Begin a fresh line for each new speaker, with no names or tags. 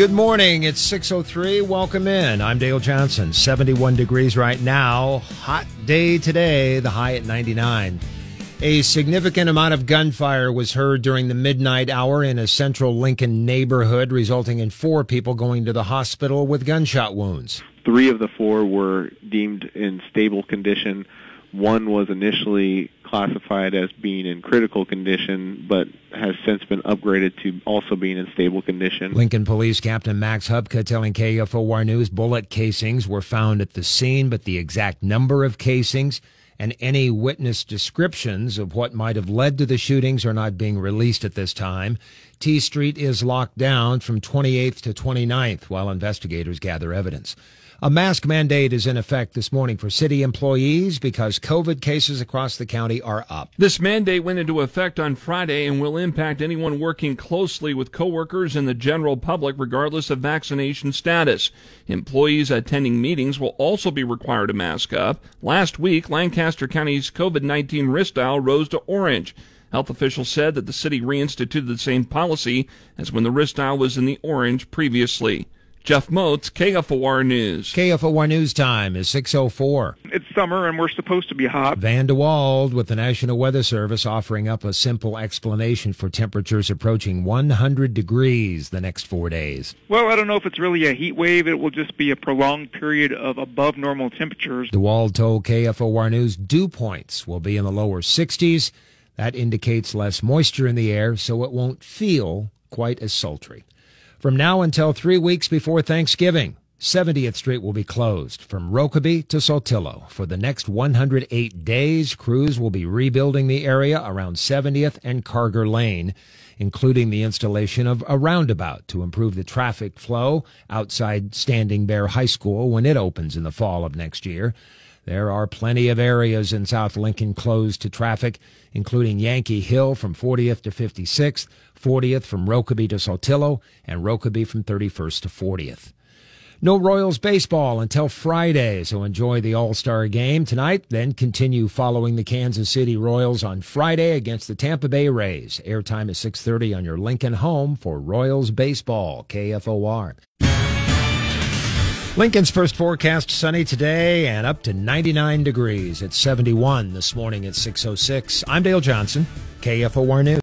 Good morning. It's 6:03. Welcome in. I'm Dale Johnson. 71 degrees right now. Hot day today. The high at 99. A significant amount of gunfire was heard during the midnight hour in a central Lincoln neighborhood, resulting in four people going to the hospital with gunshot wounds.
Three of the four were deemed in stable condition. One was initially classified as being in critical condition, but has since been upgraded to also being in stable condition.
Lincoln Police Captain Max Hubka telling KFOR News bullet casings were found at the scene, but the exact number of casings and any witness descriptions of what might have led to the shootings are not being released at this time. T Street is locked down from 28th to 29th while investigators gather evidence. A mask mandate is in effect this morning for city employees because COVID cases across the county are up.
This mandate went into effect on Friday and will impact anyone working closely with coworkers and the general public regardless of vaccination status. Employees attending meetings will also be required to mask up. Last week, Lancaster County's COVID-19 risk dial rose to orange. Health officials said that the city reinstituted the same policy as when the risk dial was in the orange previously. Jeff Moats, KFOR News.
KFOR News Time is 604.
It's summer and we're supposed to be hot.
Van de Wald with the National Weather Service offering up a simple explanation for temperatures approaching 100 degrees the next four days.
Well, I don't know if it's really a heat wave. It will just be a prolonged period of above normal temperatures.
DeWald told KFOR News dew points will be in the lower 60s. That indicates less moisture in the air, so it won't feel quite as sultry. From now until three weeks before Thanksgiving, 70th Street will be closed from Rokeby to Saltillo. For the next 108 days, crews will be rebuilding the area around 70th and Carger Lane, including the installation of a roundabout to improve the traffic flow outside Standing Bear High School when it opens in the fall of next year. There are plenty of areas in South Lincoln closed to traffic, including Yankee Hill from 40th to 56th, 40th from Rokeby to Saltillo, and Rokeby from 31st to 40th. No Royals baseball until Friday, so enjoy the All Star game tonight. Then continue following the Kansas City Royals on Friday against the Tampa Bay Rays. Airtime is 6:30 on your Lincoln home for Royals baseball. KFOR. Lincoln's first forecast sunny today and up to 99 degrees. It's 71 this morning at 6:06. I'm Dale Johnson, KFOR News.